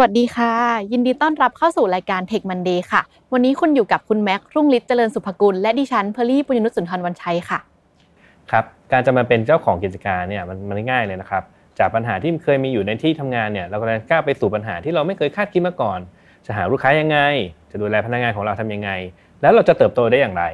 สวัสดีค่ะ ยินดีต้อนรับเข้าสู่รายการ Tech Monday ค่ะ วันนี้คุณอยู่กับคุณแม็กรุ่งฤทธิ์เจริญสุภกุล และดิฉันเพอร์ลี่ปุญญนุชสุนทรวันชัยค่ะ ครับ การจะมาเป็นเจ้าของกิจการเนี่ยมันมันง่ายเลยนะครับ จากปัญหาที่เคยมีอยู่ในที่ทำงานเนี่ย เรากำลังก้าวไปสู่ปัญหาที่เราไม่เคยคาดคิดมาก่อน จะหาลูกค้ายังไง จะดูแลพนักงานของเราทำยังไง แล้วเราจะเติบโตได้อย่างไร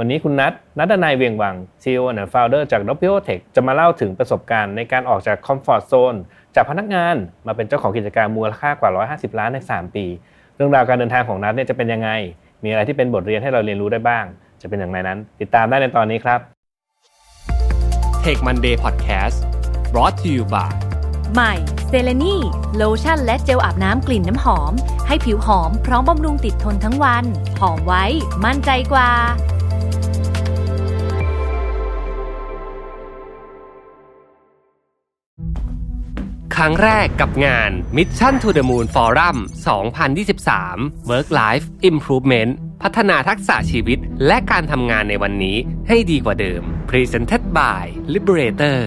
วันนี้คุณณัฐณัฐดนัยเวียงวัง CEO and Founder จาก d o p i o Tech จะมาเล่าถึงประสบการณ์ในการออกจากคอมฟอร์ z โซน จากพนักงานมาเป็นเจ้าของกิจการมูลค่ากว่า 150 ล้านใน 3 ปี เรื่องราวการเดินทางของนัทเนี่ยจะเป็นยังไง มีอะไรที่เป็นบทเรียนให้เราเรียนรู้ได้บ้าง จะเป็นอย่างไรนั้น ติดตามได้ในตอนนี้ครับ Take Monday Podcast brought to you by ใหม่เซเลนีโลชั่นและเจลอาบน้ำกลิ่นน้ำหอม ให้ผิวหอมพร้อมบำรุงติดทนทั้งวัน หอมไว้ มั่นใจกว่า ครั้งแรกกับงาน Mission to the Moon Forum 2023 Work Life Improvement พัฒนาทักษะชีวิตและการทำงานในวันนี้ให้ดีกว่าเดิม Presented by Liberator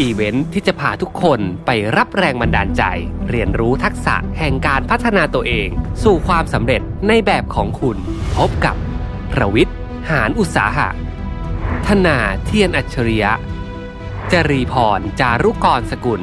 event ที่จะพาทุกคนไปรับแรงบันดาลใจ เรียนรู้ทักษะแห่งการพัฒนาตัวเอง สู่ความสำเร็จในแบบของคุณ พบกับประวิทย์หารอุตสาหะ ธนาเทียนอัจฉริยะ จรีพร จารุกรสกุล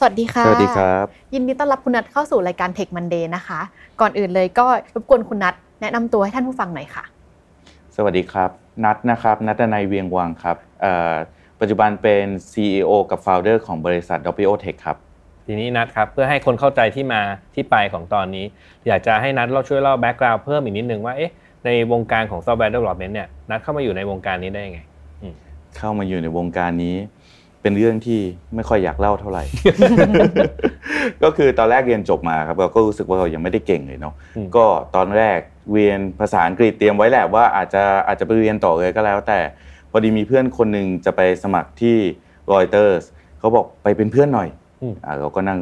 สวัสดีค่ะ สวัสดีครับ ยินดีต้อนรับคุณนัทเข้าสู่รายการ Tech Monday นะคะ ก่อนอื่นเลยก็รบกวนคุณนัทแนะนำตัวให้ท่านผู้ฟังหน่อยค่ะ สวัสดีครับ นัทนะครับ นัทนายเวียงวังครับเอ่อปัจจุบันเป็น CEO กับ Founder ของบริษัท w o Tech ครับ ทีนี้นัดครับ เพื่อให้คนเข้าใจที่มาที่ไปของตอนนี้ อยากจะให้ณัฐเราช่วยเล่า background เพิ่มอีกนิดนึงว่า เอ๊ะ ในวงการของซอฟต์แวร์ development เนี่ย ณัฐเข้ามาอยู่ในวงการนี้ได้ยังไง เข้ามาอยู่ในวงการนี้ เป็นเรื่องที่ไม่ค่อยอยากเล่าเท่าไหร่ ก็คือตอนแรกเรียนจบมาครับเราก็รู้สึกว่าเรายังไม่ได้เก่งเลยเนาะอืมก็ตอนแรกเรียนภาษาอังกฤษเตรียมไว้แหละว่าอาจจะอาจจะไปเรียนต่อเลยก็แล้ว แต่พอดีมีเพื่อนคนหนึ่งจะไปสมัครที่รอยเตอร์สเขาบอกไปเป็นเพื่อนหน่อยอืมอ่าเราก็นั่ง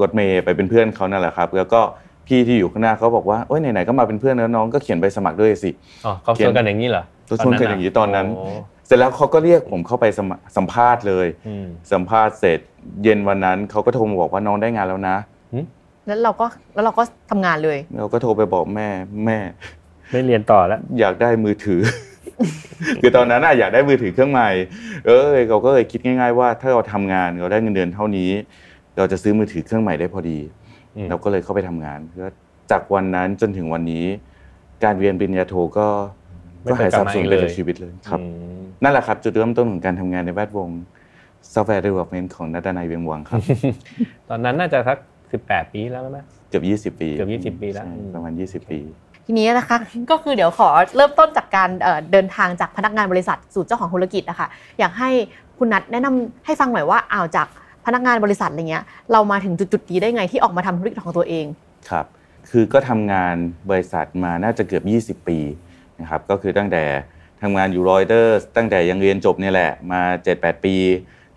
รถเมย์ไปเป็นเพื่อนเขานั่นแหละครับ แล้วก็พี่ที่อยู่ข้างหน้าเขาบอกว่าโอ้ยไหนๆก็มาเป็นเพื่อนแล้วน้องก็เขียนใบสมัครด้วยสิอ๋อเขาชวนกันอย่างนี้เหรอเขาชวนกันอย่างนี้ตอนนั้นโเส ร็จแล้วเขาก็เรียกผมเข้าไปสมัครสัมภาษณ์เลยอืมสัมภาษณ์เสร็จ เย็นวันนั้นเขาก็โทรมาบอกว่าน้องได้งานแล้วนะแล้วเราก็แล้วเราก็ทำงานเลย เราก็โทรไปบอกแม่แม่ไม่เรียนต่อแล้ว อยากได้มือถือ คือตอนนั้นอะอยากได้มือถือเครื่องใหม่ เออเราก็เลยคิดง่าย ๆ ว่า ถ้าเราทำงานเราได้เงินเดือนเท่านี้ เราจะซื้อมือถือเครื่องใหม่ได้พอดีอืมเราก็เลยเข้าไปทำงานแล้วจากวันนั้นจนถึงวันนี้ การเรียนปริญญาโทก็ ก็หายสับสูญไปจากชีวิตเลยครับอืมนั่นแหละครับจุดเริ่มต้นของการทำงานในแวดวง software development ของนัตนายเวียงวังครับ ตอนนั้นน่าจะสักสิบแปดปีแล้วไหมเกือบ20ปีเกือบ20ปีแล้วใช่อืมประมาณ20ปีทีนี้นะคะก็คือเดี๋ยวขอเริ่มต้นจากการเอ่อเดินทางจากพนักงานบริษัทสู่เจ้าของธุรกิจนะคะอยากให้คุณนัทแนะนำให้ฟังหน่อยว่าอ้าวจากพนักงานบริษัทอะไรเงี้ยเรามาถึงจุดๆนี้ได้ไงที่ออกมาทำธุรกิจของตัวเองครับ คือก็ทำงานบริษัทมาน่าจะเกือบ 20 ปี นะครับก็คือตั้งแต่ทำงานอยู่รอยเตอร์ตั้งแต่ยังเรียนจบเนี่ยแหละมา 7-8 ปี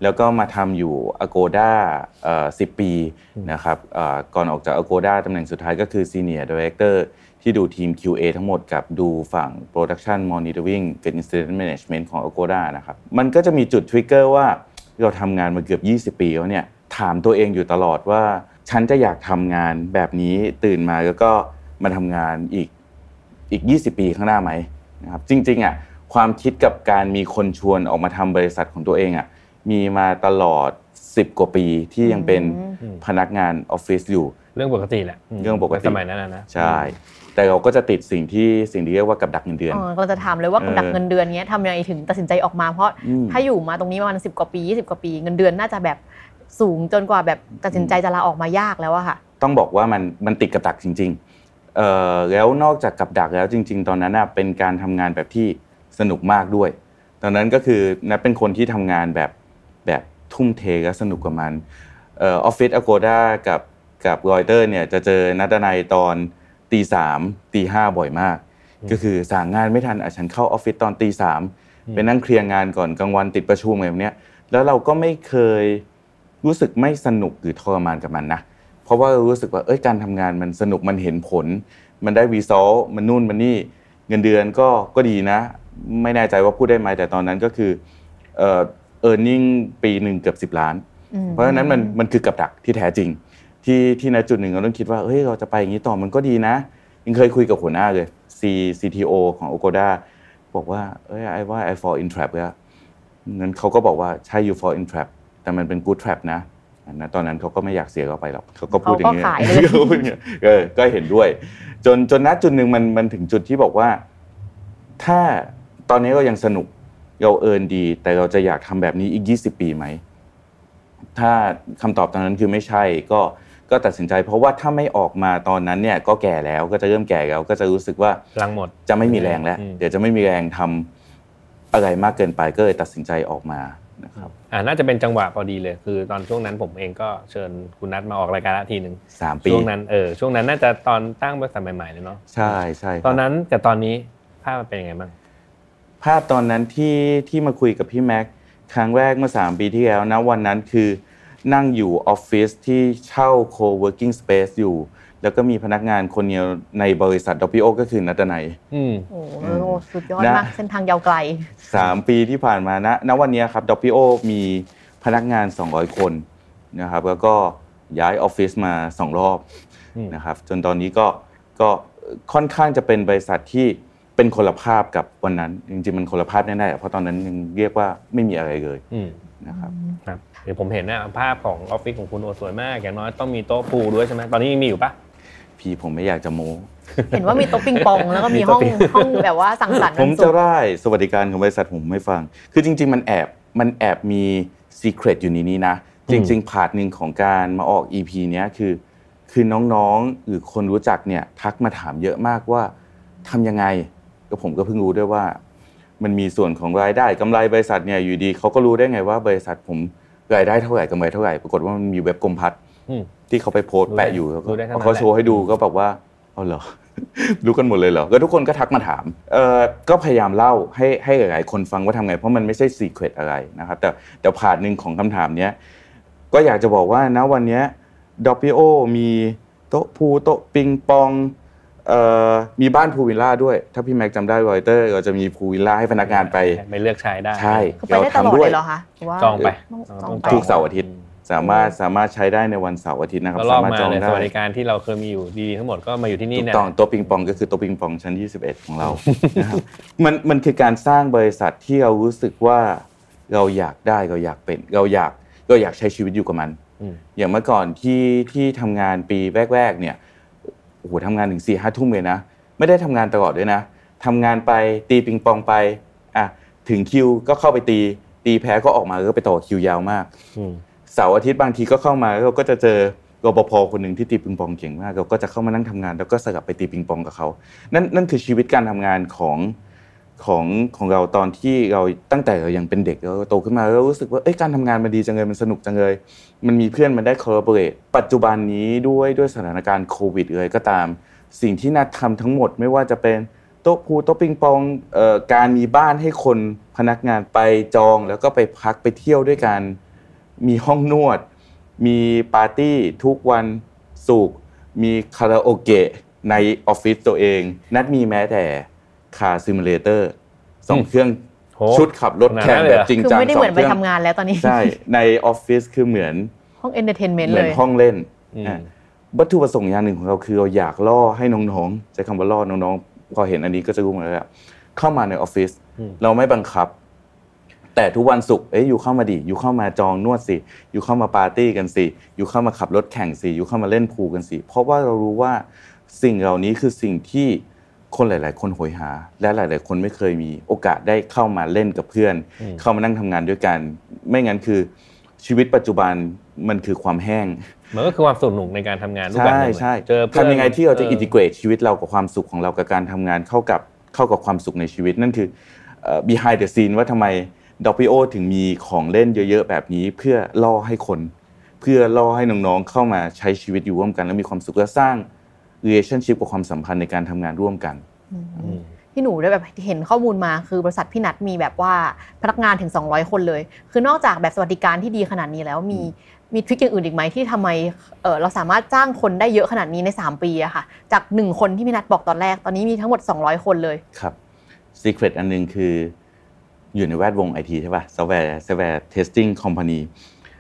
แล้วก็มาทำอยู่ Agoda เอ่อ10ปีนะครับก่อนออกจาก Agoda ตำแหน่งสุดท้ายก็คือ Senior Director ที่ดูทีม QA ทั้งหมดกับดูฝั่ง Production Monitoring กับ Incident Management ของ Agoda นะครับมันก็จะมีจุดทริกเกอร์ว่าเราทำงานมาเกือบ 20 ปีแล้วเนี่ยถามตัวเองอยู่ตลอดว่า ฉันจะอยากทำงานแบบนี้ตื่นมาแล้วก็มาทำงานอีก อีก 20 ปีข้างหน้าไหมนะครับจริงๆอะความคิดกับการมีคนชวนออกมาทำบริษัทของตัวเองอะมีมาตลอด 10 กว่าปีที่ยังเป็นอืมพนักงานออฟฟิศอยู่ เรื่องปกติแหละมเรื่องปกติในสมัยนั้นนะนะใช่ แต่เราก็จะติดสิ่งที่สิ่งที่เรียกว่ากับดักเงินเดือนเออเราจะถามเลยว่าเออดักเงินเดือนเนี้ยทำยังไงถึงตัดสินใจออกมา เพราะอืมถ้าอยู่มาตรงนี้ประมาณสิบกว่าปียี่สิบกว่าปี เงินเดือนน่าจะแบบสูงจนกว่าแบบตัดสินใจจะลาออกมายากแล้วอะค่ะ ต้องบอกว่ามันมันติดกับดักจริงๆเอ่อ แล้วนอกจากกับดักแล้วจริง ๆ ตอนนั้นน่ะเป็นการทำงานแบบที่สนุกมากด้วย ตอนนั้นก็คือณัฐเป็นคนที่ทำงานแบบแบบทุ่มเทและสนุกกับมันเออออฟฟิศ Agoda กับกับรอยเตอร์เนี่ยจะเจอณัฐดนัยตอนตีสามตีห้าบ่อยมาก ก็คือสั่งงานไม่ทันอะฉันเข้าออฟฟิศตอนตีสามไปนั่งเคลียร์งานก่อนกลางวันติดประชุมอะไรแบบเนี้ยแล้วเราก็ไม่เคยรู้สึกไม่สนุกหรือทรมานกับมันนะ เพราะว่ารู้สึกว่าเอ้ยการทำงานมันสนุกมันเห็นผล มันได้วีซอลมันนู่นมันนี่เงินเดือนก็ก็ดีนะ ไม่แน่ใจว่าพูดได้ไหมแต่ตอนนั้นก็คือเอ่อเออร์เน็งปีหนึ่งเกือบสิบล้านอืมเพราะฉะนั้นมันมันคือกับดักที่แท้จริง ที่ที่ในจุดหนึ่งเราต้องคิดว่าเฮ้ยเราจะไปอย่างนี้ต่อมันก็ดีนะยังเคยคุยกับหัวหน้าเลย C CTO ของ Ogoda บอกว่าเอ้ยไอ้ว่า I fall in trap แล้วงั้นเขาก็บอกว่าใช่ you fall in trap แต่มันเป็น good trap นะ อันนั้นตอนนั้นเขาก็ไม่อยากเสียเขาไปหรอกเขาก็พูดอย่างนี้เขาก็ขายเลยเขาพูดอย่างนี้เออก็เห็นด้วย จนจนณจุดหนึ่งมันมันถึงจุดที่บอกว่า ถ้าตอนนี้เรายังสนุกเราเอินดี แต่เราจะอยากทำแบบนี้อีก 20 ปีไหมถ้าคำตอบตอนนั้นคือไม่ใช่ก็ก็ตัดสินใจ เพราะว่าถ้าไม่ออกมาตอนนั้นเนี่ยก็แก่แล้วก็จะเริ่มแก่แล้วก็จะรู้สึกว่าพลังหมดจะไม่มีแรงแล้วอืมเดี๋ยวจะไม่มีแรงทำอะไรมากเกินไปก็เลยตัดสินใจออกมา นะครับอ่าน่าจะเป็นจังหวะพอดีเลย คือตอนช่วงนั้นผมเองก็เชิญคุณนัทมาออกรายการละทีหนึ่งสามปีช่วงนั้นเออช่วงนั้นน่าจะตอนตั้งบริษัทใหม่ๆเลยเนาะใช่ใช่ครับตอนนั้นกับตอนนี้ภาพมันเป็นยังไงบ้างภาพตอนนั้นที่ที่มาคุยกับพี่แม็กครั้งแรกเมื่อ3ปีที่แล้วนะวันนั้นคือนั่งอยู่ออฟฟิศที่เช่า co-working space อยู่ แล้วก็มีพนักงานคนเดียวในบริษัทดอปิโอก็คือนัตนัยอืมโอ้โหสุดยอดนะมากเส้นทางยาวไกล3ปีที่ผ่านมานะณวันนี้ครับดอปิโอมีพนักงาน 200 คนนะครับแล้วก็ย้ายออฟฟิศมา2รอบอืมนะครับจนตอนนี้ก็ก็ค่อนข้างจะเป็นบริษัทที่เป็นคนละภาพกับวันนั้น จริงๆมันคนละภาพแน่ๆเพราะตอนนั้นยังเรียกว่าไม่มีอะไรเลยอืมนะครับครับเดี๋ยวผมเห็นนะภาพของออฟฟิศของคุณโอสวยมากอย่างน้อยต้องมีโต๊ะพูลด้วยใช่ไหมตอนนี้ยังมีอยู่ปะ พี่ผมไม่อยากจะโม้ เห็นว่ามีโต๊ะปิงปองแล้วก็มีมีห้องโต๊ะปิงห้องแบบว่าสังสรรค์ทุกวันศุกร์ได้สวัสดิการของบริษัทผมไม่ฟัง คือจริง ๆ มันแอบมันแอบมี secret อยู่ในนี้นะ จริงๆ part หนึ่งของการมาออก EP เนี้ยคือ คือน้องๆหรือคนรู้จักเนี่ยทักมาถามเยอะมากว่าทำยังไงก็ผมก็เพิ่งรู้ด้วยว่า มันมีส่วนของรายได้กำไรบริษัทเนี่ยอยู่ดีเขาก็รู้ได้ไงว่าบริษัทผมรายได้เท่าไหร่กำไรเท่าไหร่ปรากฏว่ามันมีเว็บกรมพัฒน์อืม ที่เขาไปโพสต์แปะอยู่แล้วก็รู้ได้ทั้งนั้นเขาโชว์ให้ดูก็แบบว่าเอาเหรอรู้กันหมดเลยเหรอก็ทุกคนก็ทักมาถามเออก็พยายามเล่าให้ให้หลายๆคนฟังว่าทำไง เพราะมันไม่ใช่สีเครตอะไรนะครับ แต่แต่ผ่านหนึ่งของคำถามเนี้ยก็อยากจะบอกว่านะวันเนี้ยดอป o มีโต๊ะพูโต๊ะปิงปองเอ่อมีบ้านพูลวิลล่าด้วย ถ้าพี่แม็กจำได้รอยเตอร์เราจะมีพูลวิลล่าให้พนักงานไปไปเลือกใช้ได้ ใช่คือไปได้ตลอดเลยเหรอคะหรือว่าจองไปจองไปทุกเสาร์อาทิตย์ สามารถสามารถใช้ได้ในวันเสาร์อาทิตย์นะครับแล้วรอบสามารถมาจองเลยได้สวัสดิการที่เราเคยมีอยู่ดีๆทั้งหมดก็มาอยู่ที่นี่ถูกเนี่ยต้องโต๊ะปิงปองก็คือโต๊ะปิงปองชั้น 21 ของเรานะครับมันมันคือการสร้างบริษัทที่เรารู้สึกว่าเราอยากได้เราอยากเป็นเราอยากเราอยากใช้ชีวิตอยู่กับมันอืมอย่างเมื่อก่อนที่ที่ทำงานปีแรก ๆ เนี่ยโอ้โหทำงานถึงสี่ห้าทุ่มเลยนะ ไม่ได้ทำงานตลอดด้วยนะทำงานไปตีปิงปองไปอะถึงคิวก็เข้าไปตี ตีแพ้ก็ออกมาแล้วก็ไปต่อคิวยาวมากอืม เสาร์อาทิตย์บางทีก็เข้ามาเราก็จะเจอรปภคนหนึ่งที่ตีปิงปองเก่งมากเราก็จะเข้ามานั่งทำงาน แล้วก็สลับไปตีปิงปองกับเขานั่นนั่นคือชีวิตการทำงานของของของเราตอนที่เราตั้งแต่เรายังเป็นเด็กเราโตขึ้นมาแล้วรู้สึกว่าเอ้ยการทำงานมันดีจังเลยมันสนุกจังเลย มันมีเพื่อนมันได้ collaborate ปัจจุบันนี้ด้วยด้วยสถานการณ์โควิดเลยก็ตาม สิ่งที่นัดทำทั้งหมดไม่ว่าจะเป็นโต๊ะพูโต๊ะปิงปองเอ่อการมีบ้านให้คนพนักงานไปจองแล้วก็ไปพักไปเที่ยวด้วยกัน มีห้องนวด มีปาร์ตี้ทุกวันศุกร์มีคาราโอเกะในออฟฟิศตัวเอง นัดมีแม้แต่คาซิมูเลเตอร์สองอืมเครื่องโหชุดขับรถขนาดแข่งนั้นเลยแบเหรบอจริงคือจังไม่ได้สอเหมืองนเคไปรื่องทำงานแล้วตอนนี้ ใช่ ในออฟฟิศคือเหมือนห้อง entertainment เหมืเลอนยห้องเล่นอืมอะวัตถุประสงค์อย่างหนึ่งของเราคือเราอยากล่อให้น้องๆใช้คำว่าล่อน้องๆ พอเห็นอันนี้ก็จะรู้หมดแล้วอะเข้ามาในออฟฟิศอืมเราไม่บังคับ แต่ทุกวันศุกร์เอ้ยอยู่เข้ามาดิอยู่เข้ามาจองนวดสิอยู่เข้ามาปาร์ตี้กันสิอยู่เข้ามาขับรถแข่งสิอยู่เข้ามาเล่นพูลกันสิเพราะว่าเรารู้ว่าสิ่งเหล่านี้คือสิ่งที่คนหลาย ๆ คนโหยหา และหลาย ๆ คนไม่เคยมีโอกาสได้เข้ามาเล่นกับเพื่อนอืมเข้ามานั่งทำงานด้วยกัน ไม่งั้นคือชีวิตปัจจุบันมันคือความแห้ง มันก็คือความสนุกในการทำงานรูปแบบใช่หนึ่งใช่เจอเพื่อนทำยังไงที่เราจะออินทิเกรตชีวิตเรากับความสุขของเรากับการทำงานเข้ากับเข้ากับความสุขในชีวิตนั่นคือเอ่อ behind the scene ว่าทำไม ดอป o ถึงมีของเล่นเยอะ ๆ แบบนี้เพื่อล่อให้คน เพื่อล่อให้น้องๆเข้ามาใช้ชีวิตอยู่ร่วมกัน แล้วมีความสุขและสร้าง relationship กับความสัมพันธ์ในการทำงานร่วมกันอืมที่หนูได้แบบเห็นข้อมูลมาคือบริษัทพี่นัทมีแบบว่าพนักงานถึง 200 คนเลย คือนอกจากแบบสวัสดิการที่ดีขนาดนี้แล้วมีมีทริคอย่างอื่นอีกไหมที่ทำไมเออเราสามารถจ้างคนได้เยอะขนาดนี้ใน 3 ปีอะค่ะ จาก 1 คนที่พี่นัทบอกตอนแรกตอนนี้มีทั้งหมด 200 คนเลยครับ Secret อันหนึงคือ อยู่ในแวดวงไอทีใช่ป่ะ Software Software Testing Company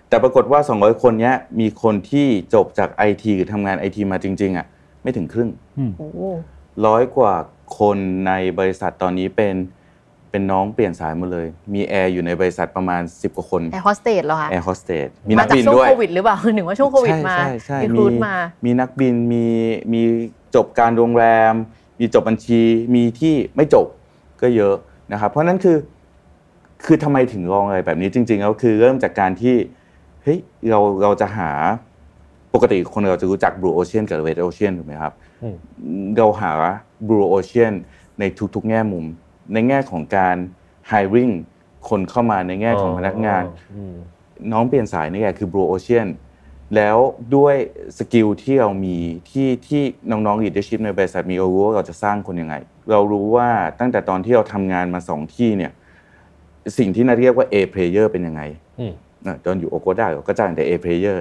แต่ปรากฏว่า 200 คนเนี้ยมีคนที่จบจาก IT หรือทำงาน IT มาจริง ๆอะไม่ถึงครึ่งโอ้ร้อยกว่าคนในบริษัทตอนนี้เป็นเป็นน้องเปลี่ยนสายหมดเลย มีแอร์อยู่ในบริษัทประมาณ 10 กว่าคนแอร์โฮสเตสเหรอคะแอร์โฮสเตสมีนัมากจากบินช่วงด้วยโควิดหรือเปล่าหนึ่งว่าช่วงโควิดมาใช่ใช่รีใช่ครูดมามีนักบินมีมีจบการโรงแรม มีจบบัญชีมีที่ไม่จบก็เยอะนะครับเพราะฉะนั้นคือ คือทำไมถึงลองอะไรแบบนี้จริงๆแล้วคือเริ่มจากการที่เฮ้ยเราเราจะหาปกติคนเราจะรู้จัก Blue Ocean กับ Red Ocean ถูกไหมครับอืมเราหา Blue Ocean ในทุกๆ แง่มุม ในแง่ของการ hiring คนเข้ามาในแง่ของพนักงานอืมน้องเปลี่ยนสายนี่แหละคือ Blue Ocean แล้วด้วยสกิลที่เรามีที่ที่น้องๆ leadership ในบริษัทมีเรารู้ว่าเราจะสร้างคนยังไง เรารู้ว่าตั้งแต่ตอนที่เราทำงานมาสองที่เนี่ย สิ่งที่น่าเรียกว่า A player เป็นยังไงอืมนะตอนอยู่โอโกด้าเราก็จ้างแต่ A player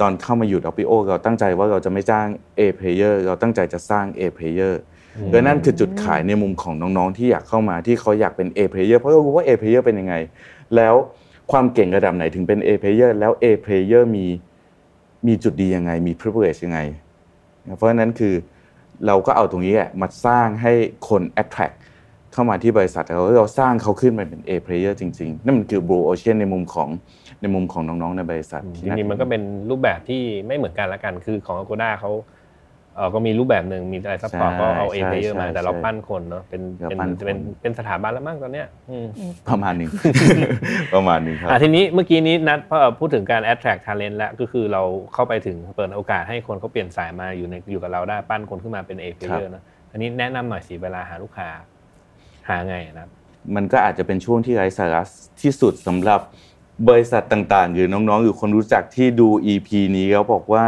ตอนเข้ามาอยู่ WPO เราตั้งใจว่าเราจะไม่จ้าง A player เราตั้งใจจะสร้าง A player เพราะนั่นคือจุดขายในมุมของน้องๆที่อยากเข้ามาที่เขาอยากเป็น A player เพราะเรารู้ว่า A player เป็นยังไง แล้วความเก่งระดับไหนถึงเป็น A player แล้ว A player มีมีจุดดียังไง มี privilege ยังไง เพราะฉะนั้นคือเราก็เอาตรงนี้แหละมาสร้างให้คน attract เข้ามาที่บริษัทเราเราสร้างเขาขึ้นมาเป็น A player จริงๆ นั่นมันคือ blue ocean ในมุมของในมุมของน้องๆในบริษัทจที่ริงๆมันก็เป็นรูปแบบที่ไม่เหมือนกันละกัน คือของ Agoda เขาเออก็มีรูปแบบหนึ่งมีอะไร support ก็เอา A player มาแต่เราปั้นคนเนาะเป็นเป็นเป็นเป็นสถาบันแล้วมั้งตอนเนี้ยอืมประมาณหนึ่งประมาณหนึ่งครับอะทีนี้เมื่อกี้นี้ณัฐพอพูดถึงการ attract talent แล้วก็คือเราเข้าไปถึงเปิดโอกาสให้คนเขาเปลี่ยนสายมาอยู่ในอยู่กับเราได้ปั้นคนขึ้นมาเป็น A player นะอันนี้แนะนำหน่อยสิเวลาหาลูกค้า หาไงนะมันก็อาจจะเป็นช่วงที่ไร้สาระที่สุดสำหรับบริษัทต่างๆ หรือน้องๆหรือคนรู้จักที่ดู EP นี้แล้วบอกว่า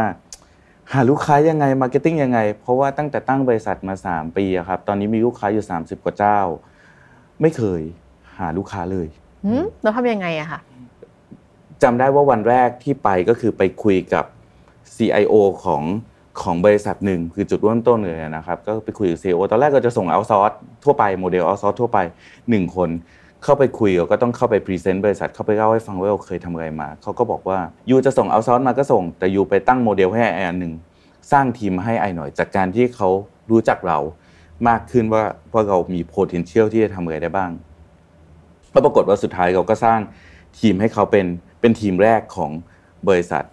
หาลูกค้ายังไง marketing ยังไง เพราะว่าตั้งแต่ตั้งบริษัทมา 3 ปีอะครับ ตอนนี้มีลูกค้าอยู่ 30 กว่าเจ้า ไม่เคยหาลูกค้าเลยหืมเราทำยังไงอะค่ะจำได้ว่าวันแรกที่ไปก็คือไปคุยกับ CIO ของ ของบริษัทหนึ่งคือจุดเริ่มต้นเลยนะครับ ก็ไปคุยกับ CEO ตอนแรกก็จะส่ง outsource ทั่วไปโมเดล outsource ทั่วไปหนึ่งคนเข้าไปคุยก็ต้องเข้าไป present บริษัทเข้าไปเล่าให้ฟังว่าเราเคยทำอะไรมา เขาก็บอกว่า you จะส่ง outsource มาก็ส่ง แต่ you ไปตั้งโมเดลให้ I อันหนึ่งสร้างทีมให้ I หน่อยจากการที่เขารู้จักเรามากขึ้นว่าว่าเรามี potential ที่จะทำอะไรได้บ้างก็ปรากฏว่าสุดท้ายเราก็สร้างทีมให้เขาเป็นเป็นทีมแรกของบริษัท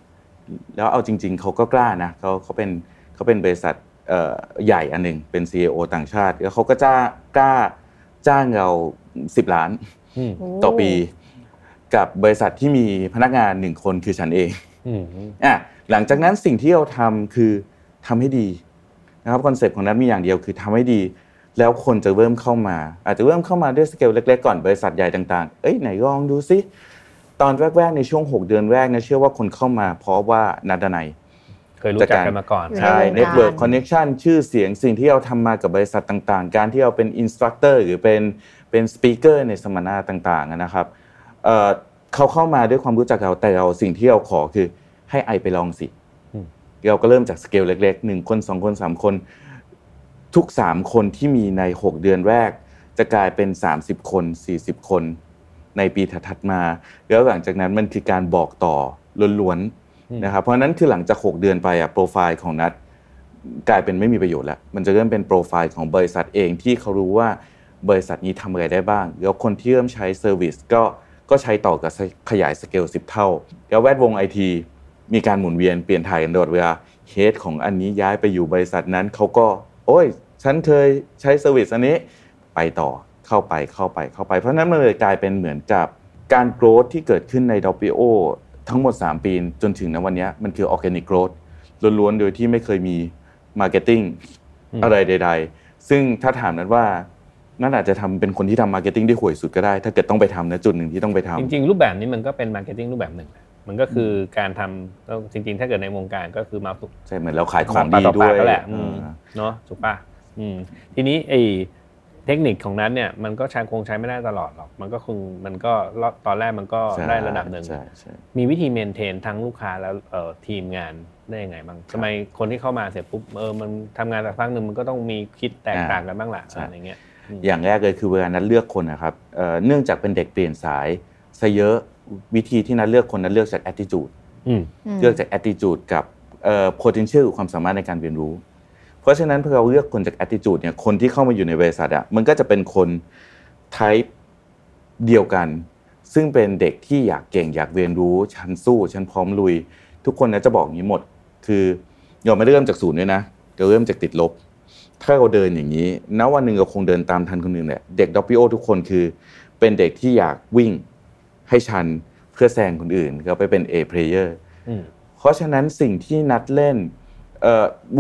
แล้วเอาจริง ๆเขาก็กล้านะเขาเขาเป็นเขาเป็นบริษัทเอ่อใหญ่อันหนึ่งเป็น CEO ต่างชาติ แล้วเขาก็จ้ากล้าจ้างเราสิบล้านอืมต่อปี กับบริษัทที่มีพนักงานหนึ่งคนคือฉันเองอืมอะหลังจากนั้นสิ่งที่เราทำคือทำให้ดีนะครับคอนเซปต์ของณัฐมีอย่างเดียวคือทำให้ดี แล้วคนจะเริ่มเข้ามา อาจจะเริ่มเข้ามาด้วยสเกลเล็กๆก่อนบริษัทใหญ่ต่างๆ เอ้ยไหนลองดูซิ ตอนแรกๆในช่วง 6 เดือนแรกเนี่ยเชื่อว่าคนเข้ามาเพราะว่าณัฐดนัยเคยรู้จักกันมาก่อนอยู่ใช่ในวงการ Network Connection ชื่อเสียงสิ่งที่เราทำมากับบริษัทต่างๆ การที่เราเป็น instructor หรือเป็นเป็น speaker ในสัมมนาต่างๆนะครับเอ่อเขาเข้ามาด้วยความรู้จักเราแต่เราสิ่งที่เราขอคือให้ I ไปลองสิอืมเราก็เริ่มจากสเกลเล็กๆหนึ่งคนสองคนสามคน ทุกสามคนที่มีใน6เดือนแรก จะกลายเป็น30คน40คน ในปีถัดๆมาแล้วหลังจากนั้นมันคือการบอกต่อล้วนๆนะครับเพราะฉะนั้นคือหลังจาก 6 เดือนไปอะโปรไฟล์ของนัดกลายเป็นไม่มีประโยชน์แล้ว มันจะเริ่มเป็นโปรไฟล์ของบริษัทเองที่เขารู้ว่าบริษัทนี้ทำอะไรได้บ้าง แล้วคนที่เริ่มใช้ service ก็ก็ใช้ต่อกับขยายสเกล10 เท่า แล้วแวดวงไอทีมีการหมุนเวียนเปลี่ยนถ่ายกันตลอดเวลาhead ของอันนี้ย้ายไปอยู่บริษัทนั้นเขาก็ โอ้ย ฉันเคยใช้ service อันนี้ไปต่อ เข้าไปเข้าไปเข้าไป เพราะฉะนั้นมันเลยกลายเป็นเหมือนกับการ growth ที่เกิดขึ้นใน WPO ทั้งหมด 3 ปีจนถึงณวันนี้มันคือ Organic Growth ล้วนๆโดยที่ไม่เคยมี Marketing อะไรใด ๆ ซึ่งถ้าถามนั้นว่านั่นอาจจะทำเป็นคนที่ทำ marketing ได้ห่วยสุดก็ได้ ถ้าเกิดต้องไปทำนะจุดหนึ่งที่ต้องไปทำจริง ๆ รูปแบบนี้มันก็เป็น marketing รูปแบบหนึ่งนะมันก็คือการทำแล้วจริง ๆ ถ้าเกิดในวงการก็คือมาสุใช่เหมือนเราขายของปากดีต่อด้วปากยก็แหละเออืมอเนาะถูกป่ะอืมทีนี้ไอ้ เทคนิคของนั้นเนี่ยมันก็ใช้คงใช้ไม่ได้ตลอดหรอก มันก็คงมันก็ตอนแรกมันก็ใช่ได้ระดับหนึ่งใช่ใช่มีวิธีเมนเทนทั้งลูกค้าแล้วเอ่อทีมงานได้ยังไงบ้างทำไมคนที่เข้ามาเสร็จปุ๊บเออมันทำงานสักพักหนึ่งมันก็ต้องมีคิดแตกต่างกันบ้างล่ะอะไรเงี้ยมอย่างแรกเลยคือเวลานัดเลือกคนนะครับเอ่อเนื่องจากเป็นเด็กเปลี่ยนสายซะเยอะวิธีที่นัดเลือกคนนัดเลือกจาก attitude อืมเลือกจาก attitude กับเอ่อ potential คือความสามารถในการเรียนรู้ เพราะฉะนั้นพอเราเลือกคนจาก attitude เนี่ยคนที่เข้ามาอยู่ในบริษัทอะมันก็จะเป็นคน type เดียวกัน ซึ่งเป็นเด็กที่อยากเก่งอยากเรียนรู้ฉันสู้ฉันพร้อมลุย ทุกคนนะจะบอกอย่างนี้หมด คือเราไม่ได้เริ่มจากศูนย์ด้วยนะเราเริ่มจากติดลบ ถ้าเราเดินอย่างนี้ณวันหนึ่งเราคงเดินตามทันคนอื่นแหละเด็ก WO ทุกคนคือ เป็นเด็กที่อยากวิ่งให้ชันเพื่อแซงคนอื่นเราไปเป็น A player อืมเพราะฉะนั้นสิ่งที่นัดเล่นเอ่อ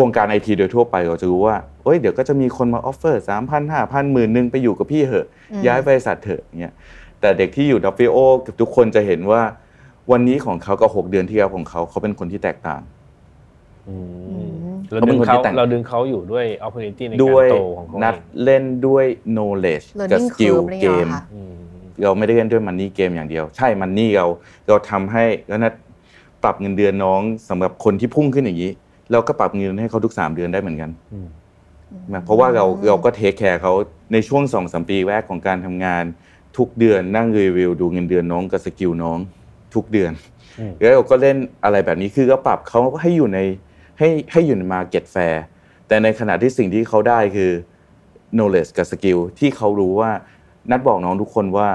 วงการไอทีโดยทั่วไปเราจะรู้ว่าเอ้ยเดี๋ยวก็จะมีคนมา offer สามพันห้าพันหมื่นหนึ่งไปอยู่กับพี่เหอะอืมย้ายบริษัทเถอะอย่างเงี้ยแต่เด็กที่อยู่ WO กับทุกคนจะเห็นว่า วันนี้ของเขากับหกเดือนที่แล้วของเขาเขาเป็นคนที่แตกต่างอืมอืมเราเขาเป็ดึนงคนเขาที่แต่งเราดึงเขาอยู่ด้วย opportunity ในด้กาวยรโตของเขานัดเองเล่นด้วย knowledge กับ learning skill curve อะไรอย่างเกเงี้ยมเหรอค่ะอืมเราไม่ได้เล่นด้วย money game อย่างเดียว ใช่ money เราเราทำให้แล้วนัดปรับเงินเดือนน้องสำหรับคนที่พุ่งขึ้นอย่างนี้ เราก็ปรับเงินให้เขาทุกสามเดือนได้เหมือนกันอืมนะเพราะว่าเราเราก็ take care เขาในช่วงสองสามปีแรกของการทำงาน ทุกเดือนนั่งรีวิวดูเงินเดือนน้องกับ skill น้อง ทุกเดือนอืมแล้วเราก็เล่นอะไรแบบนี้คือก็ปรับเขาให้อยู่ในให้ให้อยู่ใน market fair แต่ในขณะที่สิ่งที่เขาได้คือ knowledge กับ skill ที่เขารู้ว่านัดบอกน้องทุกคนว่า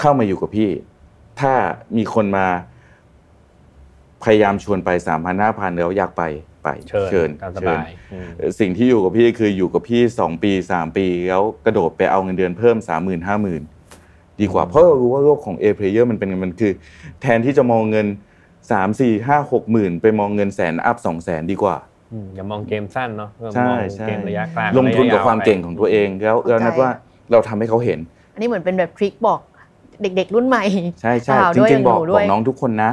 เข้ามาอยู่กับพี่ ถ้ามีคนมา พยายามชวนไปสามพันห้าพันแล้วอยากไปไปเชิญตามสเชิญบายอืมสิ่งที่อยู่กับพี่คืออยู่กับพี่สองปีสามปีแล้วกระโดดไปเอาเงินเดือนเพิ่มสามหมื่นห้าหมื่นดีกว่าเพราะเรารู้ว่าโลกของ A player มันเป็นไงมันคือ แทนที่จะมองเงินสามสี่ห้าหกหมื่นไปมองเงินแสนอัพสองแสนดีกว่าอืมอย่ามองเกมสั้นเนาะใช่มองใช่เกมระยะกลางลงทุนกับระยะยความเก่งของตัวเองแล้วแล้วนัดว่าเราทำให้เขาเห็น อันนี้เหมือนเป็นแบบทริคบอกเด็ก ๆ รุ่นใหม่ใช่ใช่อ้าวจด้วยริงๆบอกหนูด้บวอยกน้องทุกคนนะ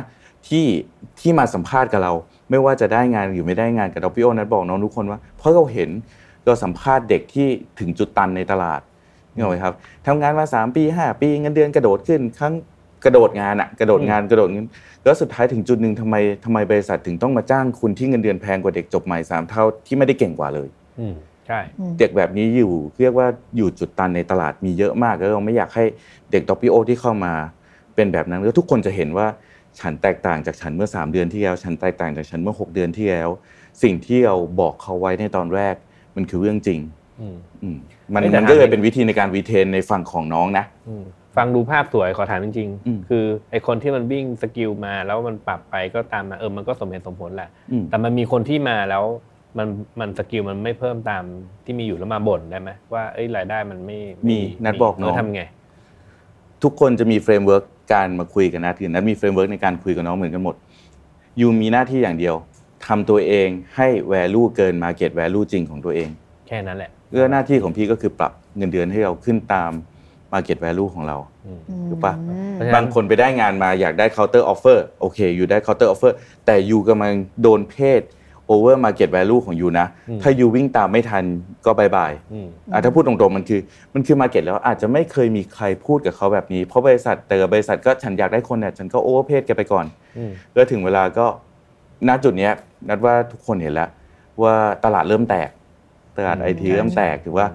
ที่ที่มาสัมภาษณ์กับเรา ไม่ว่าจะได้งานหรือไม่ได้งานกับดอปปี้โอนัดบอกน้องทุกคนว่า เพราะเราเห็นเราสัมภาษณ์เด็กที่ถึงจุดตันในตลาดนี่เหรอครับทำงานมา 3 ปี 5 ปีเงินเดือนกระโดดขึ้นครั้งกระโดดงานอะกระโดดงานกระโดดเงินแล้วสุดท้ายถึงจุดหนึ่งทำไมทำไมบริษัทถึงต้องมาจ้างคุณที่เงินเดือนแพงกว่าเด็กจบใหม่สามเท่าที่ไม่ได้เก่งกว่าเลยอืมใช่เด็กแบบนี้อยู่เรียกว่าอยู่จุดตันในตลาดมีเยอะมากแล้วเราไม่อยากให้เด็กดอปปี้โอที่เข้ามาเป็นแบบนั้นแล้วทุกคนจะเห็นว่า ฉันแตกต่างจากฉันเมื่อ 3 เดือนที่แล้ว ฉันแตกต่างจากฉันเมื่อ 6 เดือนที่แล้ว สิ่งที่เราบอกเขาไว้ในตอนแรก มันคือเรื่องจริงอืมอืมมันเอ้ยแต่มันก็เลยถามเป็นวิธีในการ retain ในฝั่งของน้องนะอืมฟังดูภาพสวยขอถามจริงอืมๆคือไอคนที่มันวิ่ง skill มาแล้วมันปรับไปก็ตามมาเออมันก็สมเหตุสมผลแหละอืมแต่มันมีคนที่มาแล้วมันมัน skill มันไม่เพิ่มตามที่มีอยู่แล้วมาบ่นได้ไหมว่าเอ้ยรายได้มันไม่มีนัดบอกน้องเทำไง ทุกคนจะมี framework การมาคุยกันนะคือนัดมี framework ในการคุยกับน้องเหมือนกันหมดยูมีหน้าที่อย่างเดียวทำตัวเองให้ value เกิน market value จริงของตัวเอง แค่นั้นแหละเรื่องหน้าที่ของพี่ก็คือปรับเงินเดือนให้เราขึ้นตาม market value ของเราอืมถูกปะอืมเพราะฉะนั้นบางคนไปได้งานมาอยากได้ counter offer โอเคอยู่ได้ counter offer แต่ยูกำลังโดนเพศ over market value ของยูนะอืมถ้ายูวิ่งตามไม่ทันก็บายบายอืมอะถ้าพูดตรงๆมันคือมันคือ market แล้วอาจจะไม่เคยมีใครพูดกับเขาแบบนี้ เพราะบริษัทแต่ละบริษัทก็ฉันอยากได้คนเนี่ยฉันก็ over เพศแกไปก่อนอืมแล้วถึงเวลาก็ณจุดเนี้ยนัดว่าทุกคนเห็นแล้วว่าตลาดเริ่มแตก ตลาดอืมไอทีเริ่มแตกถือว่า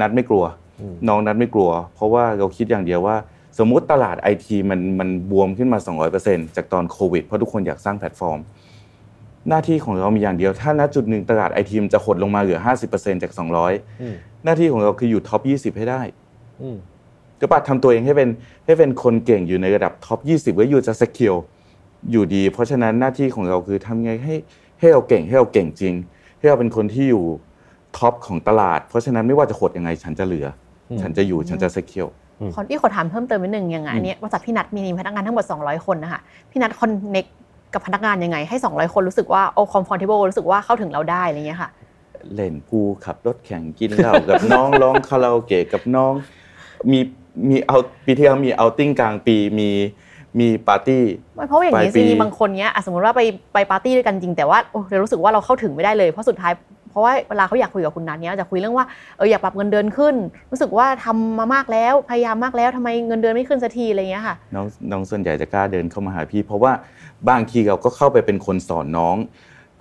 นัดไม่กลัวอืมน้องนัดไม่กลัว เพราะว่าเราคิดอย่างเดียวว่า สมมุติตลาดไอทีมันมันบวมขึ้นมา 200%จากตอนโควิดเพราะทุกคนอยากสร้างแพลตฟอร์ม หน้าที่ของเรามีอย่างเดียว ถ้าณจุดหนึ่งตลาดไอทีมจะหดลงมาเหลือ 50%จาก 200อืมหน้าที่ของเราคืออยู่ท็อป 20 ให้ได้อืมก็ปัดทำตัวเองให้เป็นให้เป็นคนเก่งอยู่ในระดับ top 20 ไว้อยู่จะ skill อยู่ดี เพราะฉะนั้นหน้าที่ของเราคือทำไงให้ให้เราเก่งให้เราเก่งจริง ให้เราเป็นคนที่อยู่ top ของตลาด เพราะฉะนั้นไม่ว่าจะหดยังไงฉันจะเหลืออมฉันจะอยู่ฉันจะ skillขอพี่ขอถามเพิ่มเติมนิดนึงอย่างไงอืมอันเนี้ยบริษัทพี่นัทมีพนักงานทั้งหมด 200 คนนะคะพี่นัท connect กับพนักงานยังไง ให้ 200 คนรู้สึกว่าโอ้ comfortable รู้สึกว่าเข้าถึงเราได้อะไรเงี้ยค่ะ เล่นพูลขับรถแข่งกินเหล้ากับน้องร้องคาราโอเกะกับน้อง มีมีเอาปีที่แล้วมีเอาติ้งกลางปีมีมีปาร์ตี้ไม่เพราะอย่างนี้ปลายปีสิบางคนเนี้ยอะสมมติว่าไปไปปาร์ตี้ด้วยกันจริงแต่ว่าโอ้เรารู้สึกว่าเราเข้าถึงไม่ได้เลยเพราะสุดท้าย เพราะว่าเวลาเขาอยากคุยกับคุณนัทเนี้ยจะคุยเรื่องว่าเอออยากปรับเงินเดือนขึ้น รู้สึกว่าทำมามากแล้วพยายามมากแล้วทำไมเงินเดือนไม่ขึ้นสักทีอะไรเงี้ยค่ะน้องน้องส่วนใหญ่จะกล้าเดินเข้ามาหาพี่ เพราะว่าบางทีเราก็เข้าไปเป็นคนสอนน้อง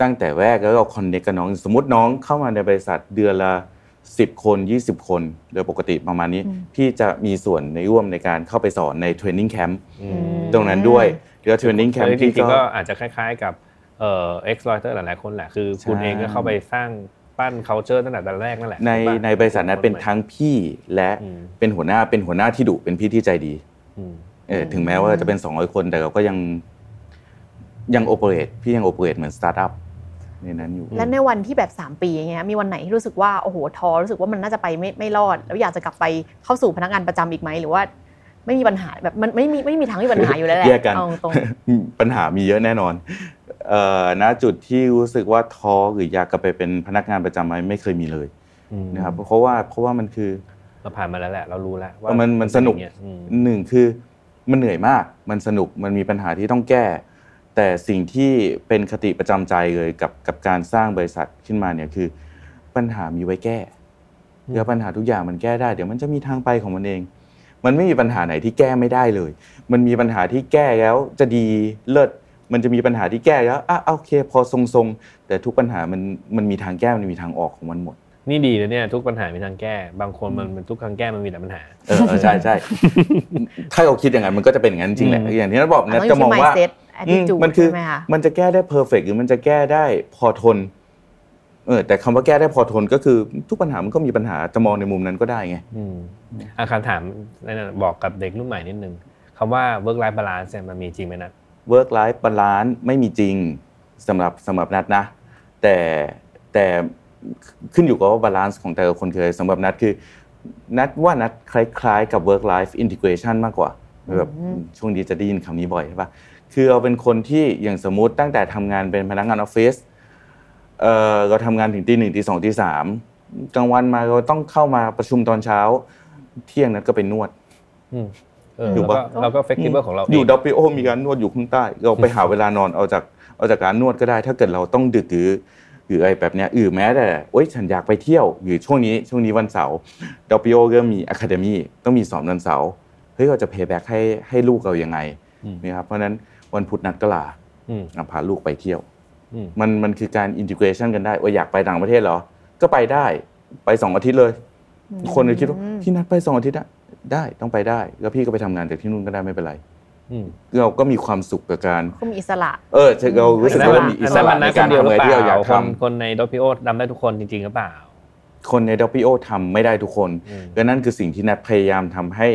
ตั้งแต่แรกแล้วเรา connect กับน้องสมมติน้องเข้ามาในบริษัทเดือนละ10คน20คนโดยปกติประมาณนี้อืมพี่จะมีส่วนในร่วมในการเข้าไปสอนใน training camp อืมตรงนั้นด้วยแล้ว training camp จริงๆพี่งๆก็ก็อาจจะคล้าย ๆ กับ เอ่อ exploiter หลายๆคนแหละคือคุณใช่เองก็เข้าไปสร้างปั้น culture ตั้งแต่ตอนแรกนั่นแหละ ในถูกปะในบริษัทนั้นเป็นทั้งพี่และอืมเป็นหัวหน้าเป็นหัวหน้าที่ดุเป็นพี่ที่ใจดีอืมเออถึงแม้ว่าจะเป็น 200 คนแต่เราก็ยังยัง operate พี่ยัง operate เหมือนสตาร์ทอัพในนั้นอยู่และในวันที่แบบ 3 ปีอย่างเงี้ยมีวันไหนที่รู้สึกว่าโอ้โหท้อรู้สึกว่ามันน่าจะไปไม่ไม่รอด แล้วอยากจะกลับไปเข้าสู่พนักงานประจำอีกไหมหรือว่า ไม่มีปัญหาแบบมันไม่มีไม่มีทางมีปัญหาอยู่แล้วแหละแยกกันเอาตรงปัญหามีเยอะแน่นอนเอ่อ ณจุดที่รู้สึกว่าท้อหรืออยากกลับไปเป็นพนักงานประจำไหมไม่เคยมีเลยอืมนะครับเพราะว่าเพราะว่ามันคือเราผ่านมาแล้วแหละ เรารู้แล้วว่ามันมันสนุกเป็อย่างเงี้ยอืมหนึ่งคือมันเหนื่อยมาก มันสนุกมันมีปัญหาที่ต้องแก้ แต่สิ่งที่เป็นคติประจำใจเลยกับกับการสร้างบริษัทขึ้นมาเนี่ยคือ ปัญหามีไว้แก้เดี๋ยวปัญหาทุกอย่างมันแก้ได้ เดี๋ยวมันจะมีทางไปของมันเอง มันไม่มีปัญหาไหนที่แก้ไม่ได้เลย มันมีปัญหาที่แก้แล้วจะดีเลิศ มันจะมีปัญหาที่แก้แล้วอะโอเค พอทรงๆ แต่ทุกปัญหามันมันมีทางแก้มันมีทางออกของมันหมด นี่ดีเลยเนี่ยทุกปัญหามีทางแก้ บางคนมันมันทุกทางแก้มันมีแต่ปัญหา เออเออใช่ใช่ถ้าเราคิดอย่างนั้นมันก็จะเป็นอย่างนั้นจริงแหละอืมอย่างที่นัทบอกๆนัทต้องอจะยู่มองที่ว่า mindset อืม attitude มันคือใช่ไหมคะมันจะแก้ได้เพอร์เฟกหรือมันจะแก้ได้พอทนเออแต่คำว่าแก้ได้พอทนก็คือทุกปัญหามันก็มีปัญหาจะมองในมุมนั้นก็ได้ไงอืมอาคำถามนั่นนะบอกกับเด็กรุ่นใหม่นิดนึงคำว่า work life balance เนี่ยมันมีจริงไหมนะ work life balance ไม่มีจริงสำหรับสำหรับนัดนะ แต่แต่ขึ้นอยู่กับว่า balance ของแต่ละคนคืออะไรสำหรับนัดคือนัดว่านัดคล้ายๆกับ work life integration มากกว่าแบบอืมช่วงนี้จะได้ยินคำนี้บ่อยใช่ปะคือเราเป็นคนที่อย่างสมมุติตั้งแต่ทำงานเป็นพนักงานออฟฟิศเออเราทำงานถึงตีหนึ่งตีสองตีสามกลางวันมาเราต้องเข้ามาประชุมตอนเช้า เที่ยงนัดก็ไปนวด อืมเอออยู่เราก็ปะเราก็ flexible ของเราเองอยู่ดับเบิลโอมีการนวดอยู่ข้างใต้ เราไปหาเวลานอนเอาจากเอาจากการนวดก็ได้ ถ้าเกิดเราต้องดึกหรือหรืออะไรแบบเนี้ยอือแม้แต่โอ๊ยฉันอยากไปเที่ยวหรือช่วงนี้ช่วงนี้วันเสาร์ดับเบิลโอเริ่มมี academy ต้องมีสอนวันเสาร์เฮ้ยเราจะ pay back ให้ให้ลูกเรายังไงอืมนะครับเพราะฉะนั้นวันพุธนัดก็ลาอืมอะพาลูกไปเที่ยวอืมมันมันคือการ integration กันได้ว่าอยากไปต่างประเทศเหรอ ก็ไปได้ไปสองอาทิตย์เลย คนเลยคิดว่าพี่นัดไปสองอาทิตย์อะ ได้ต้องไปได้ แล้วพี่ก็ไปทำงานจากที่นู่นก็ได้ไม่เป็นไรอืมเราก็มีความสุขกับการก็มีอิสระ เออเรารู้สึกอันว่านั้นเรามันมีอิอันสนั้นระมันในนักคการนเดียวทำหอะรือไรเปที่เราอยาล่ากคทนคนในดอพิโอทำได้ทุกคนจริงๆหรือเปล่าำคนใน WPO ทำไม่ได้ทุกคนอืมดังนั้นคือสิ่งที่นัดพยายามทำให้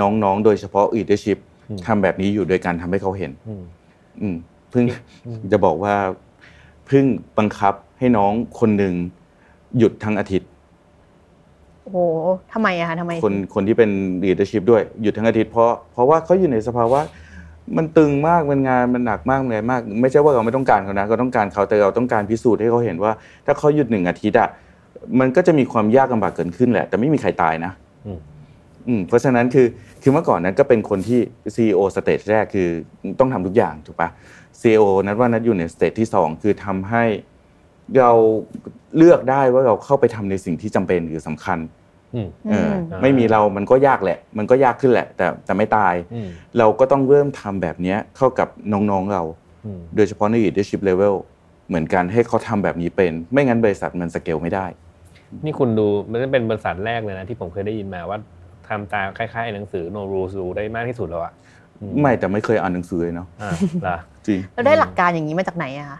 น้องๆ โดยเฉพาะ leadership อืมทำแบบนี้อยู่โดยการทำให้เขาเห็นอืมอืมเพิ่งจะบอกว่าเพิ่งบังคับให้น้องคนหนึ่งหยุดทั้งอาทิตย์ โอ้โหทำไมอะคะทำไม คนคนที่เป็น leadership ด้วยหยุดทั้งอาทิตย์เพราะเพราะว่าเขาอยู่ในสภาวะมันตึงมากมันงานมันหนักมากเหนื่อยมาก ไม่ใช่ว่าเราไม่ต้องการเขานะเราต้องการเขาแต่เราต้องการพิสูจน์ให้เขาเห็นว่า ถ้าเขาหยุดหนึ่งอาทิตย์อะมันก็จะมีความยากลำบากเกิดขึ้นแหละ แต่ไม่มีใครตายนะอืมอืมเพราะฉะนั้นคือคือเมื่อก่อนนัดก็เป็นคนที่ CEO สเตจแรกคือต้องทำทุกอย่างถูกปะ CEO นัดว่านัดอยู่ใน stage ที่สองคือทำให้ เราเลือกได้ว่าเราเข้าไปทำในสิ่งที่จำเป็นหรือสำคัญอืมเอออมไม่มีเรามันก็ยากแหละ มันก็ยากขึ้นแหละ แต่แต่ไม่ตายอืมเราก็ต้องเริ่มทำแบบเนี้ยเข้ากับน้องๆเราอืมโดยเฉพาะใน leadership level เหมือนกันให้เขาทำแบบนี้เป็น ไม่งั้นบริษัทมันสเกลไม่ได้ นี่คุณดูมันเป็นบริษัทแรกเลยนะที่ผมเคยได้ยินมาว่าทำตามคล้ายๆหนังสือ no rules rule ได้มากที่สุดแล้วอะอืมไม่แต่ไม่เคยอ่านหนังสือเลยเนาะอ่าเหรอจริงแล้วได้หลักการอย่างนี้มาจากไหนอะคะ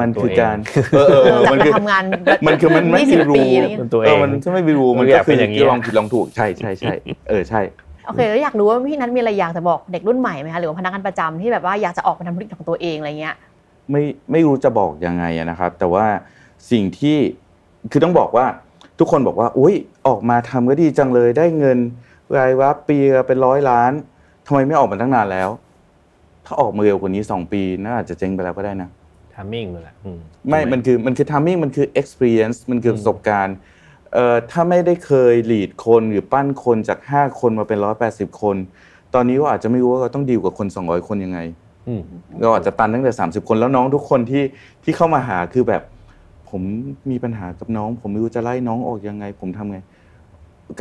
มันคือการตัวเองเออเออเออจากมันการคือทำงานมันคือมันไม่มี20รูปีอะไรเงี้ยมันตัวเอเอองมันจะไม่มีรูมันมันอก็ยากคืเป็นออย่างนี้ลองผิดลองถูกใช่ใช่ใช่เออใช่โอเคแล้วอยากรู้ว่าพี่นัทมีอะไรอยากจะบอกเด็กรุ่นใหม่ไหมคะหรือว่าพนักงานประจำที่แบบว่าอยากจะออกมาทำธุรกิจของตัวเองอะไรเงี้ยไม่ไม่รู้จะบอกยังไงอะนะครับ แต่ว่าสิ่งที่คือต้องบอกว่าทุกคนบอกว่าอุ้ยออกมาทำก็ดีจังเลยได้เงินรายรับปีละเป็นร้อยล้านทำไมไม่ออกมาตั้งนานแล้ว ถ้าออกมาเร็วกว่านี้สองปีน่าจะเจ๊งไปแล้วก็ได้นะ ทามมิ่งเลยแหละอืไม่ มันคือ มันคือ timing มันคือ experience มันคือประสบการณ์เอ่อถ้าไม่ได้เคย lead คนหรือปั้นคนจาก 5 คนมาเป็น 180 คน ตอนนี้ก็อาจจะไม่รู้ว่าเราต้องดีลกับคน 200 คนยังไงอืมเราอาจจะตันตั้งแต่ 30 คนแล้วน้องทุกคนที่ที่เข้ามาหาคือแบบ ผมมีปัญหากับน้อง ผมไม่รู้จะไล่น้องออกยังไง ผมทำไง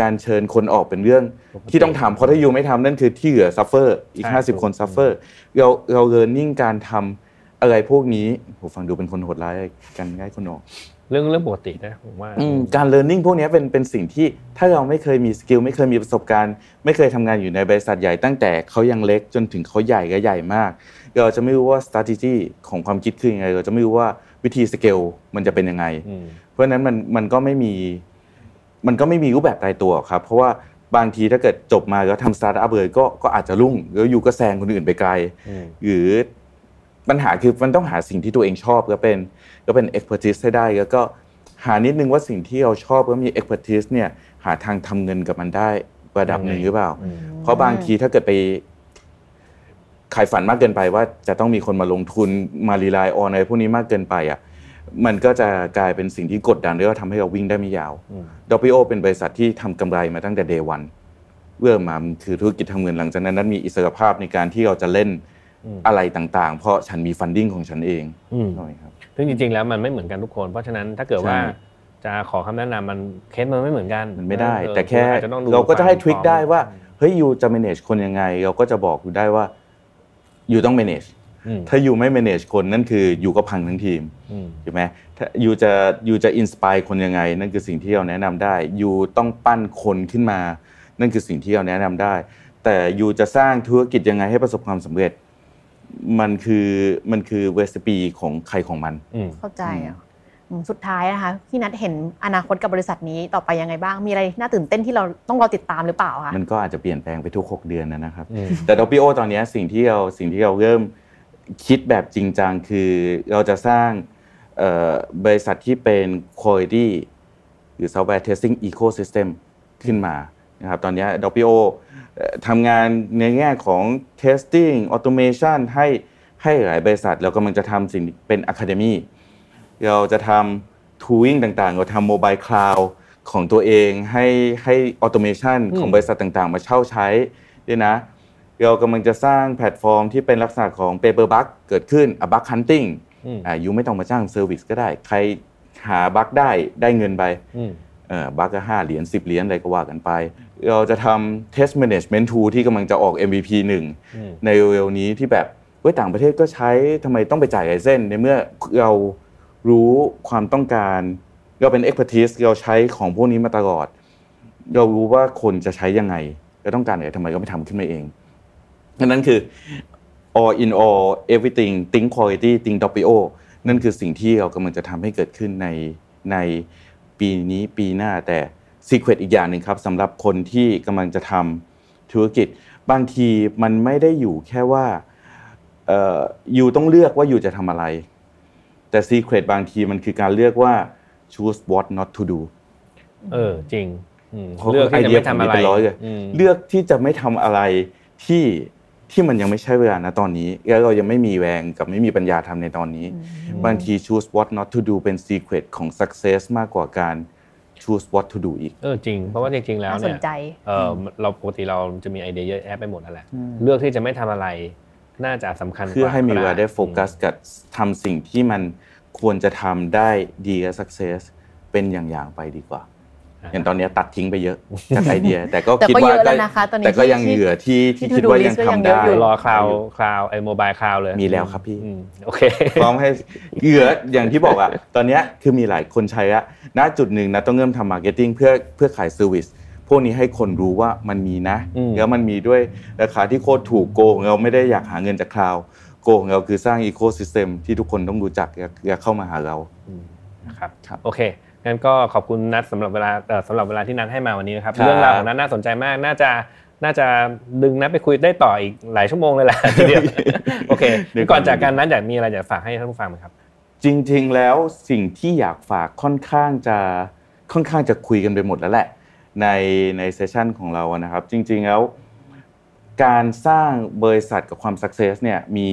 การเชิญคนออกเป็นเรื่องปกติที่ต้องทำเพราะถ้า you ไม่ทำนั่นคือที่เหลือ suffer อีกใช่50 คน suffer เราเรา learning การทำ อะไรพวกนี้ผมฟังดูเป็นคนโหดร้ายกันง่ายคนออกเรื่องเรื่องปกตินะผมว่าอืมการเรียนรู้พวกนี้เป็นเป็นสิ่งที่ถ้าเราไม่เคยมี skill ไม่เคยมีประสบการณ์ ไม่เคยทำงานอยู่ในบริษัทใหญ่ตั้งแต่เขายังเล็กจนถึงเขาใหญ่ก็ใหญ่มาก เราจะไม่รู้ว่า strategy ของความคิดคือยังไง เราจะไม่รู้ว่าวิธีสเกลมันจะเป็นยังไงอืมเพราะฉะนั้นมันมันก็ไม่มีมันก็ไม่มีรูปแบบตายตัวครับ เพราะว่าบางทีถ้าเกิดจบมาแล้วทำสตาร์ทอัพเลยก็ก็อาจจะรุ่งแล้วอยู่ก็แซงคนอื่นไปไกลอืมหรือ ปัญหาคือมันต้องหาสิ่งที่ตัวเองชอบก็เป็นก็เป็น expertise ให้ได้แล้วก็หานิดนึงว่าสิ่งที่เราชอบก็มี expertise เนี่ยหาทางทำเงินกับมันได้ระดับหนึ่งหรือเปล่าอืมเพราะบางทีถ้าเกิดไปขายฝันมากเกินไปว่าจะต้องมีคนมาลงทุนมา rely on อะไรพวกนี้มากเกินไปอะมันก็จะกลายเป็นสิ่งที่กดดันแล้วก็ทำให้เราวิ่งได้ไม่ยาวอืม Doppio เป็นบริษัทที่ทำกำไรมาตั้งแต่ day one เริ่มมามันคือธุรกิจทำเงินหลังจากนั้นนั้นมีอิสรภาพในการที่เราจะเล่น อืมอะไรต่างๆ เพราะฉันมี funding ของฉันเองอืมหน่อยครับซึ่งจริงๆแล้วมันไม่เหมือนกันทุกคน เพราะฉะนั้นถ้าเกิดว่าใช่จะขอคำแนะนำมันเคสมันไม่เหมือนกันมันไม่ได้เออแต่แค่อจจะต้องดูเราก็จะให้ trick ควมได้ว่าอืมเฮ้ย you จะ manage คนยังไง เราก็จะบอกอยู่ได้ว่ายูต้อง manage อืมถ้ายูไม่ manage คนนั่นคือยูก็พังทั้งทีมอืมถูกไหมถ้ายูจะยูจะ inspire คนยังไง นั่นคือสิ่งที่เราแนะนำได้ยูต้องปั้นคนขึ้นมา นั่นคือสิ่งที่เราแนะนำได้ แต่ยูจะสร้างธุรกิจยังไงให้ประสบความสำเร็จ มันคือมันคือเวสปีของใครของมันอืมเข้าใจอะอืมสุดท้ายนะคะพี่นัทเห็นอนาคตกับบริษัทนี้ต่อไปยังไงบ้างมีอะไรน่าตื่นเต้นที่เราต้องรอติดตามหรือเปล่าคะมันก็อาจจะเปลี่ยนแปลงไปทุก 6 เดือนนะนะครับอืมแต่ดอ p โอตอนนี้สิ่งที่เราสิ่งที่เราเริ่มคิดแบบจริงจังคือเราจะสร้างเอ่อบริษัทที่เป็น quality หรือ software testing ecosystem ขึ้นมานะครับตอนนี้ดอ p โอ ทำงานในแง่ของ testing automation ให้ให้หลายบริษัท เรากำลังจะทำสิ่งเป็น academy เราจะทำ tooling ต่างๆ เราทำ mobile cloud ของตัวเองให้ให้ automation อืมของบริษัทต่างๆ มาเช่าใช้ด้วยนะเรากำลังจะสร้างแพลตฟอร์มที่เป็นลักษณะของ pay per bug เกิดขึ้น a bug hunting อืมอ่า you ไม่ต้องมาจ้าง service ก็ได้ ใครหา bug ได้ได้เงินไปอืมเออ bug ก็ห้าเหรียญสิบเหรียญอะไรก็ว่ากันไป เราจะทำ test management tool ที่กำลังจะออก MVP หนึ่งอืมในเร็วๆนี้ที่แบบเว้ยต่างประเทศก็ใช้ทำไมต้องไปจ่าย license ในเมื่อเรารู้ความต้องการเราเป็น expertise เราใช้ของพวกนี้มาตลอด เรารู้ว่าคนจะใช้ยังไงเราต้องการอะไรทำไมก็ไม่ทำขึ้นมาเองดังนั้นคือ all in all everything think quality think WO นั่นคือสิ่งที่เรากำลังจะทำให้เกิดขึ้นในในปีนี้ปีหน้าแต่ secret อีกอย่างหนึ่งครับสำหรับคนที่กำลังจะทำธุรกิจ บางทีมันไม่ได้อยู่แค่ว่าเอ่ออยู่ต้องเลือกว่าอยู่จะทำอะไร แต่ secret บางทีมันคือการเลือกว่า choose what not to do เออจริงอืมเพราะเลือกที่จะไม่ทำอะไรไอเดียผมมีเป็นร้อยเลยมเลือกที่จะไม่ทำอะไรที่ที่มันยังไม่ใช่เวลานะตอนนี้ แล้วเรายังไม่มีแรงกับไม่มีปัญญาทำในตอนนี้ บางที choose what not to do เป็น secret ของ success มากกว่าการ choose what to do อีกเออจริง เพราะว่าจริงๆแล้วน่าสเนี่นยใจเออเราปกติเราจะมีไอเดียเยอะแยะไปหมดนั่นแหละเลือกที่จะไม่ทำอะไรน่าจะสำคัญกว่าเพื่อให้มีเวลาได้ก็โฟกัสกับทำสิ่งที่มันควรจะทำได้ดีและ success เป็นอย่างๆไปดีกว่า อย่างตอนนี้ตัดทิ้งไปเยอะจากไอเดีย แต่ก็แต่คิดก็ว่าเยอะแล้วนะคะตอนนี้แต่ก็ยังที่เหลือที่ที่ที่คิด to-do list ว่า ยังก็ยังทำเยอะได้อยู่รอ cloud cloud ไอ้ mobile cloud เลยมีแล้วครับพี่อืมโอเคพร้อมให้เหลืออย่างที่บอกอะตอนเนี้ยคือมีหลายคนใช้อะณจุดหนึ่งนะต้องเริ่มทำ marketing เพื่อเพื่อขาย service พวกนี้ให้คนรู้ว่ามันมีนะอืมแล้วมันมีด้วยราคาที่โคตรถูก goal ของเราไม่ได้อยากหาเงินจาก cloud goal ของเราคือสร้างอีโค y ิสเต็มที่ทุกคนต้องรู้จักอยากอยากเข้ามาหาเรานะครับครับโอเค งั้นก็ขอบคุณนัทสำหรับเวลาเอ่อสำหรับเวลาที่นัทให้มาวันนี้นะครับครับเรื่องราวของนัทน่าสนใจมากน่าจะน่าจะดึงนัทไปคุยได้ต่ออีกหลายชั่วโมงเลยแหละทีเดียวโอเคก่อนจากกันนั้นอยากมีอะไรอยากฝากให้ท่านผู้ฟังไหมครับ จริง ๆ แล้วสิ่งที่อยากฝากค่อนข้างจะค่อนข้างจะคุยกันไปหมดแล้วแหละ ในในเซสชันของเราอะนะครับ จริง ๆแล้ว การสร้างบริษัทกับความสักเซสเนี่ยมี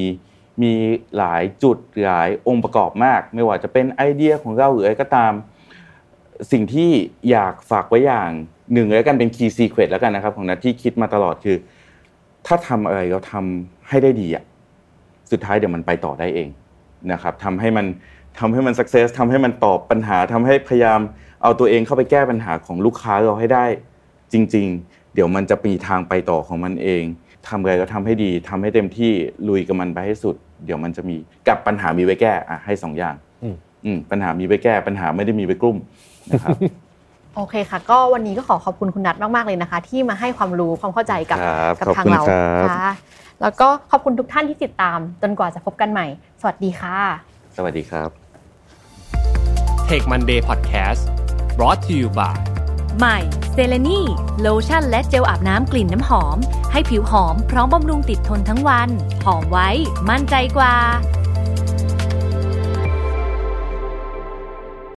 มีหลายจุดหลายองค์ประกอบมาก ไม่ว่าจะเป็นไอเดียของเราหรืออะไรก็ตาม สิ่งที่อยากฝากไว้อย่างหนึ่งแล้วกันเป็น key secret แล้วกันนะครับ ของนัทที่คิดมาตลอดคือ ถ้าทำอะไรเราทำให้ได้ดีอะสุดท้ายเดี๋ยวมันไปต่อได้เองนะครับทำให้มันทำให้มันสักเซสทำให้มันตอบปัญหาทำให้พยายามเอาตัวเองเข้าไปแก้ปัญหาของลูกค้าเราให้ได้จริง ๆ เดี๋ยวมันจะมีทางไปต่อของมันเองทำอะไรก็ทำให้ดีทำให้เต็มที่ลุยกับมันไปให้สุด เดี๋ยวมันจะมีกับปัญหามีไว้แก้อะให้สองอย่างอืมอืมปัญหามีไว้แก้ปัญหาไม่ได้มีไว้กลุ่ม นะครับโอเคค่ะ ก็วันนี้ก็ขอขอบคุณคุณนัทมากๆเลยนะคะ ที่มาให้ความรู้ความเข้าใจกับครับกับขอบทางคุณเราครับค่ะแล้วก็ขอบคุณทุกท่านที่ติดตาม จนกว่าจะพบกันใหม่ สวัสดีค่ะ สวัสดีครับ Take Monday Podcast brought to you by ใหม่เซเลนีโลชั่นและเจลอาบน้ำกลิ่นน้ำหอม ให้ผิวหอมพร้อมบำรุงติดทนทั้งวัน หอมไว้ มั่นใจกว่า